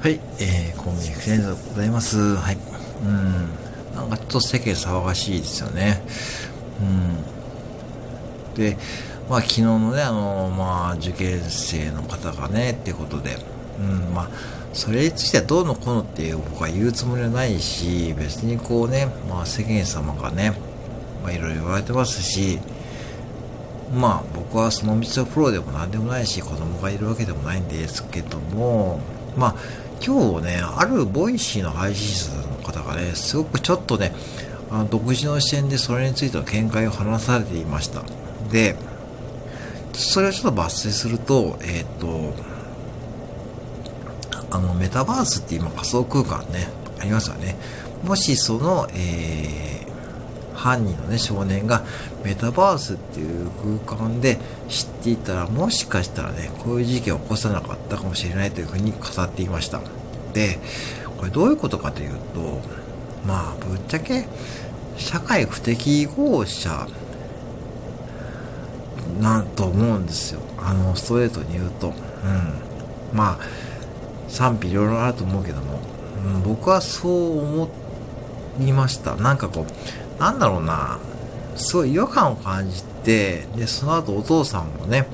はい、えー、コンビニフレンズでございます。はい。うん。なんかちょっと世間騒がしいですよね。うん。で、まあ昨日のね、あの、まあ受験生の方がね、ってことで、うん、まあ、それについてはどうのこうのって僕は言うつもりはないし、別にこうね、まあ世間様がね、まあいろいろ言われてますし、まあ僕はその道のプロでも何でもないし、子供がいるわけでもないんですけども、まあ今日ね、ある Voicy の配信者の方がね、すごくちょっとね、あの独自の視点でそれについての見解を話されていました。で、それをちょっと抜粋すると、えっ、ー、と、あの、メタバースって今仮想空間ね、ありますよね。もしその、えー、犯人のね、少年がメタバースっていう空間で知っていたら、もしかしたらね、こういう事件を起こさなかったかもしれないというふうに語っていました。で、これどういうことかというと、まあ、ぶっちゃけ、社会不適合者なんと思うんですよ。あの、ストレートに言うと。うん。まあ、賛否いろいろあると思うけども、うん、僕はそう思いました。なんかこう、なんだろうな、すごい違和感を感じて、で、その後お父さんもね、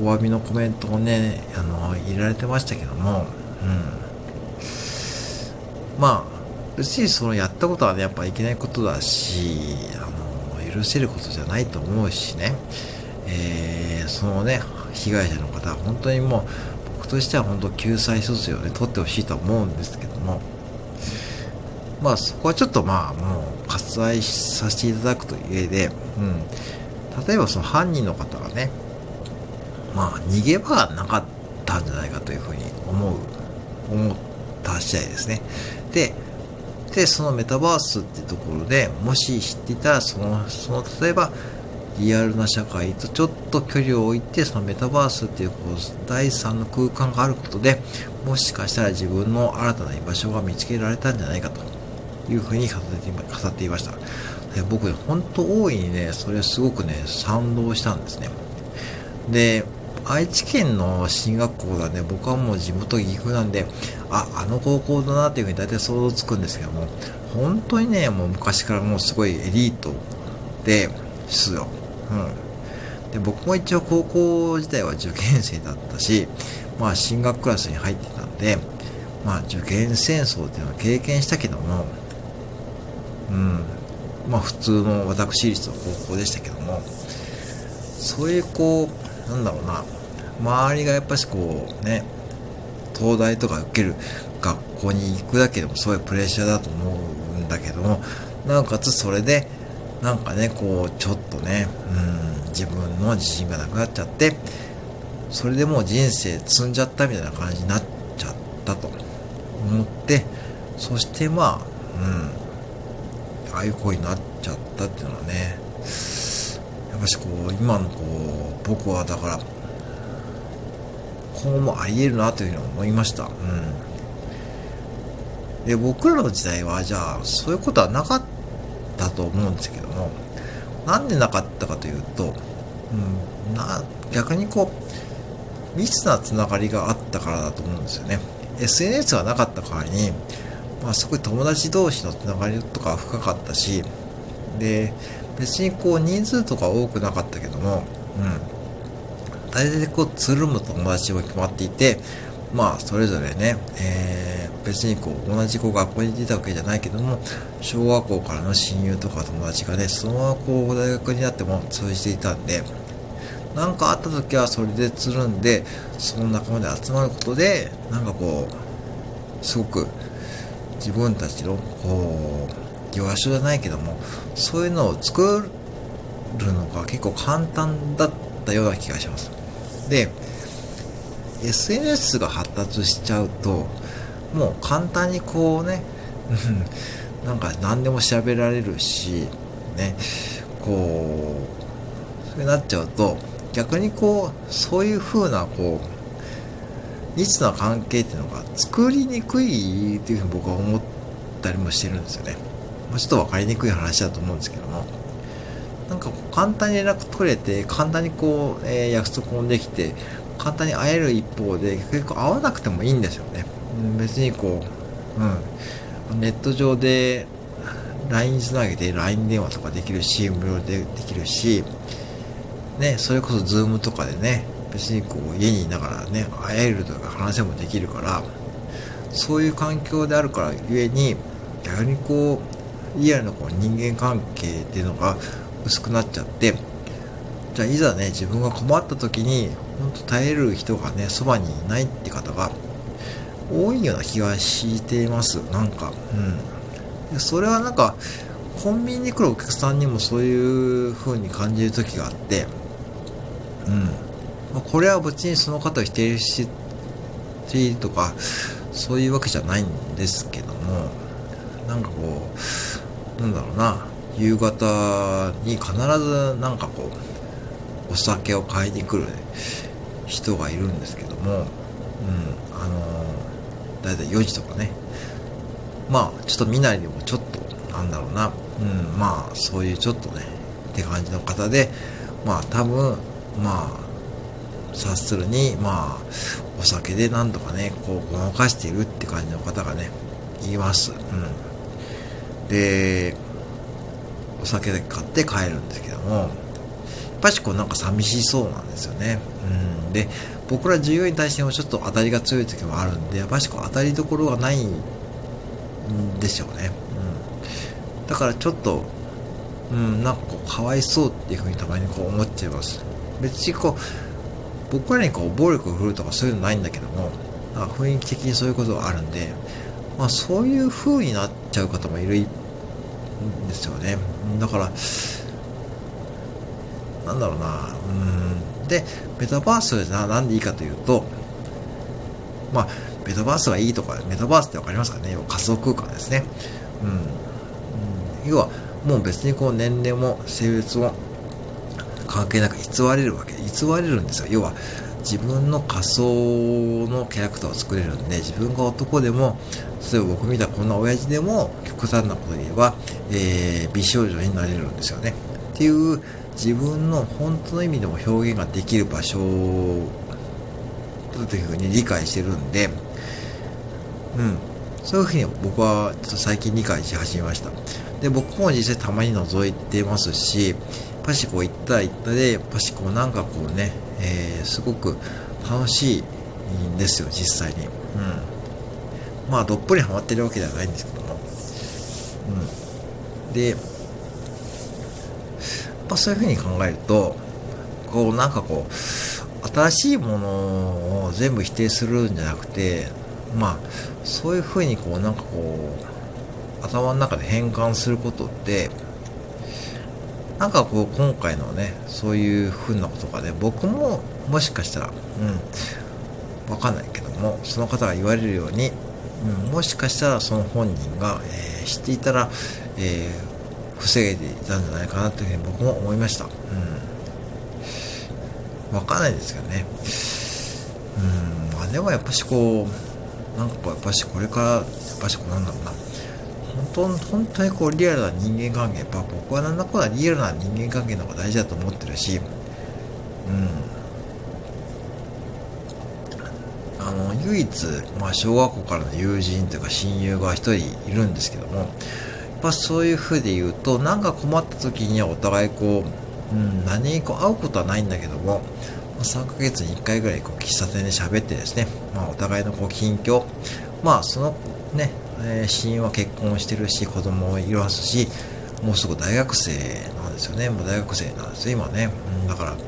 お詫びのコメントをね、あの、入れられてましたけども、うん。まあ、別にそのやったことはね、やっぱいけないことだし、あの、許せることじゃないと思うしね、えー、そのね、被害者の方は本当にもう、僕としては本当救済措置をね、取ってほしいと思うんですけども、まあそこはちょっとまあもう割愛させていただくという上で、うん、例えばその犯人の方がね、まあ逃げ場がなかったんじゃないかというふうに思う、思った次第ですね。で、で、そのメタバースっていうところでもし知っていたら、その、その、例えば、リアルな社会とちょっと距離を置いて、そのメタバースっていうこう第三の空間があることで、もしかしたら自分の新たな居場所が見つけられたんじゃないかというふうに語っていました。で僕ね、本当大いにね、それすごくね、賛同したんですね。で、愛知県の進学校だね、僕はもう地元岐阜なんで、あ、あの高校だなっていうふうに大体想像つくんですけども、本当にね、もう昔からもうすごいエリートですよ。うん。で、僕も一応高校時代は受験生だったし、まあ進学クラスに入ってたんで、まあ受験戦争っていうのは経験したけども、うん。まあ普通の私立の高校でしたけども、そういうこう、なんだろうな、周りがやっぱしこうね、東大とか受ける学校に行くだけでもすごいプレッシャーだと思うんだけども、なおかつそれで、なんかね、こう、ちょっとね、うん、自分の自信がなくなっちゃって、それでもう人生積んじゃったみたいな感じになっちゃったと思って、そしてまあ、うん、ああいう声になっちゃったっていうのはね、やっぱしこう、今のこう、僕はだから、こうもあり得るなというふうに思いました。うん。で、僕らの時代は、じゃあ、そういうことはなかったと思うんですけども、なんでなかったかというと、うん、な逆にこう、密なつながりがあったからだと思うんですよね。SNS がなかった代わりに、まあ、すごい友達同士のつながりとか深かったし、で、別にこう人数とか多くなかったけども、うん。大体こう、つるむ友達も決まっていて、まあ、それぞれね、えー、別にこう、同じ子学校に出たわけじゃないけども、小学校からの親友とか友達がね、そのままこう、大学になっても通じていたんで、何かあった時はそれでつるんで、その仲間で集まることで、なんかこう、すごく自分たちの、こう、居場所じゃないけども、そういうのを作るのが結構簡単だったような気がします。で、SNS が発達しちゃうと、もう簡単にこうね、なんか何でも調べられるし、ね、こう、そうなっちゃうと、逆にこう、そういう風な、こう、密な関係っていうのが作りにくいっていうふうに僕は思ったりもしてるんですよね。ま、ちょっと分かりにくい話だと思うんですけども。なんか簡単に連絡取れて、簡単にこう、えー、約束もできて、簡単に会える一方で、結構会わなくてもいいんですよね。別にこう、うん、ネット上で LINE つなげて LINE 電話とかできるし、無料でできるし、ね、それこそ Zoom とかでね、別にこう家にいながらね、会えるとか話もできるから、そういう環境であるからゆえに、逆にこう、リアルなこう人間関係っていうのが薄くなっちゃって、じゃあいざね、自分が困った時に、本当耐える人がね、そばにいないって方が多いような気がしています。なんか、うん。それはなんか、コンビニに来るお客さんにもそういう風に感じる時があって、うん。まあ、これは別にその方を否定しているとか、そういうわけじゃないんですけども、なんかこう、なんだろうな、夕方に必ずなんかこう、お酒を買いに来る人がいるんですけども、うん、あのだいたい4時とかね、まあちょっと見ないでもちょっとなんだろうなうんまあそういうちょっとねって感じの方でまあ多分まあ察するにまあお酒でなんとかねこうごまかしているって感じの方がねいますうんでお酒で買って帰るんですけどもやっぱしこうなんか寂しそうなんですよねうんで僕ら従業員に対してもちょっと当たりが強い時もあるんでやっぱしこう当たりどころがないんでしょうね。うん。だからちょっと、うん、なんかこう、かわいそうっていうふうにたまにこう思っちゃいます。別にこう、僕らにこう、暴力を振るとかそういうのないんだけども、なんか雰囲気的にそういうことがあるんで、まあそういう風になっちゃう方もいるんですよね。だから、なんだろうな、うん。で、メタバースななんでいいかというと、まあ、メタバースがいいとか、メタバースってわかりますかね？要は仮想空間ですね。うん。うん、要は、もう別にこう年齢も性別も関係なく偽れるわけ。偽れるんですよ。要は、自分の仮想のキャラクターを作れるんで、自分が男でも、例えば僕みたいなこんな親父でも、極端なこと言えば、えー、美少女になれるんですよね。っていう、自分の本当の意味でも表現ができる場所というふうに理解してるんで、うん。そういうふうに僕はちょっと最近理解し始めました。で、僕も実際たまに覗いてますし、パシコ行ったら行ったで、パシコなんかこうね、えー、すごく楽しいんですよ、実際に。うん。まあ、どっぷりハマってるわけではないんですけども。うん。で、やっぱそういうふうに考えると、こうなんかこう、新しいものを全部否定するんじゃなくて、まあそういうふうにこうなんかこう頭の中で変換することってなんかこう今回のねそういうふうなことがね僕ももしかしたらうんわかんないけどもその方が言われるように、うん、もしかしたらその本人が、えー、知っていたら、えー、防げていたんじゃないかなというふうに僕も思いました。うん。わかんないですけどね。うん。まあでもやっぱしこう、なんかやっぱしこれからやっぱしこうなんだろうな本当本当にこうリアルな人間関係やっぱ僕はなんだこうだリアルな人間関係の方が大事だと思ってるしうん。あの唯一、まあ、小学校からの友人というか親友が一人いるんですけどもやっぱそういう風で言うとなんか困った時にはお互いこう、うん、何にこう会うことはないんだけども3ヶ月に1回ぐらいこう喫茶店で喋ってですね、まあ、お互いのこう近況、まあ、そのね、えー、死因は結婚してるし、子供もいますし、もうすぐ大学生なんですよね。もう大学生なんですよ、今ね。うん、だから、うん、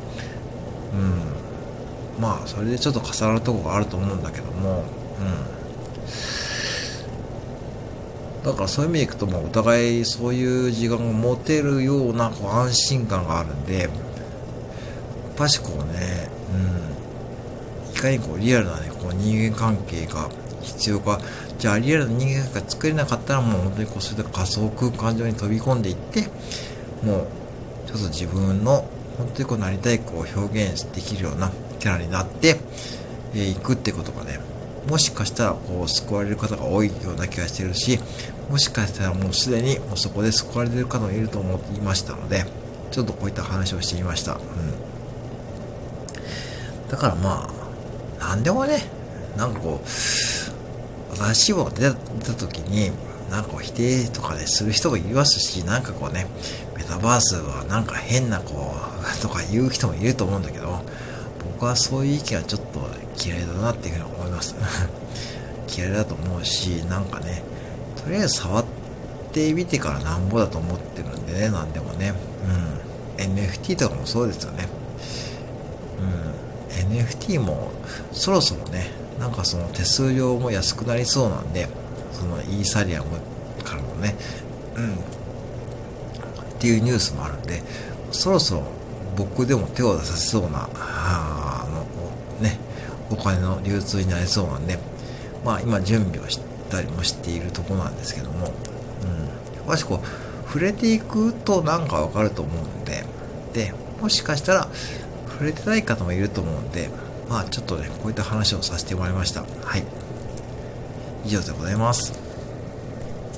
まあ、それでちょっと重なるとこがあると思うんだけども、うん。だからそういう意味でいくと、もうお互いそういう時間を持てるようなこう安心感があるんで、ぱしこうね、うん、いかにこうリアルなね、こう人間関係が必要か、じゃあリアルな人間が作れなかったらもう本当にこうそういった仮想空間上に飛び込んでいって、もうちょっと自分の本当にこうなりたいこう表現できるようなキャラになって、えー、いくってことがね、もしかしたらこう救われる方が多いような気がしてるし、もしかしたらもうすでにもうそこで救われてる方もいると思っていましたので、ちょっとこういった話をしてみました。うんだからまあ、なんでもね、なんかこう、新しいものが出た時に、なんか否定とかね、する人もいますし、なんかこうね、メタバースはなんか変なこう、とか言う人もいると思うんだけど、僕はそういう意見はちょっと嫌いだなっていうふうに思います。嫌いだと思うし、なんかね、とりあえず触ってみてからなんぼだと思ってるんでね、なんでもね。うん。NFT とかもそうですよね。うん。NFT もそろそろね、なんかその手数料も安くなりそうなんで、そのイーサリアムからのね、うん。っていうニュースもあるんで、そろそろ僕でも手を出させそうな、あの、ね、お金の流通になりそうなんで、まあ今準備をしたりもしているとこなんですけども、うん。もしこう、触れていくとなんかわかると思うんで、で、もしかしたら触れてない方もいると思うんで、まあちょっとね、こういった話をさせてもらいました。はい。以上でございます。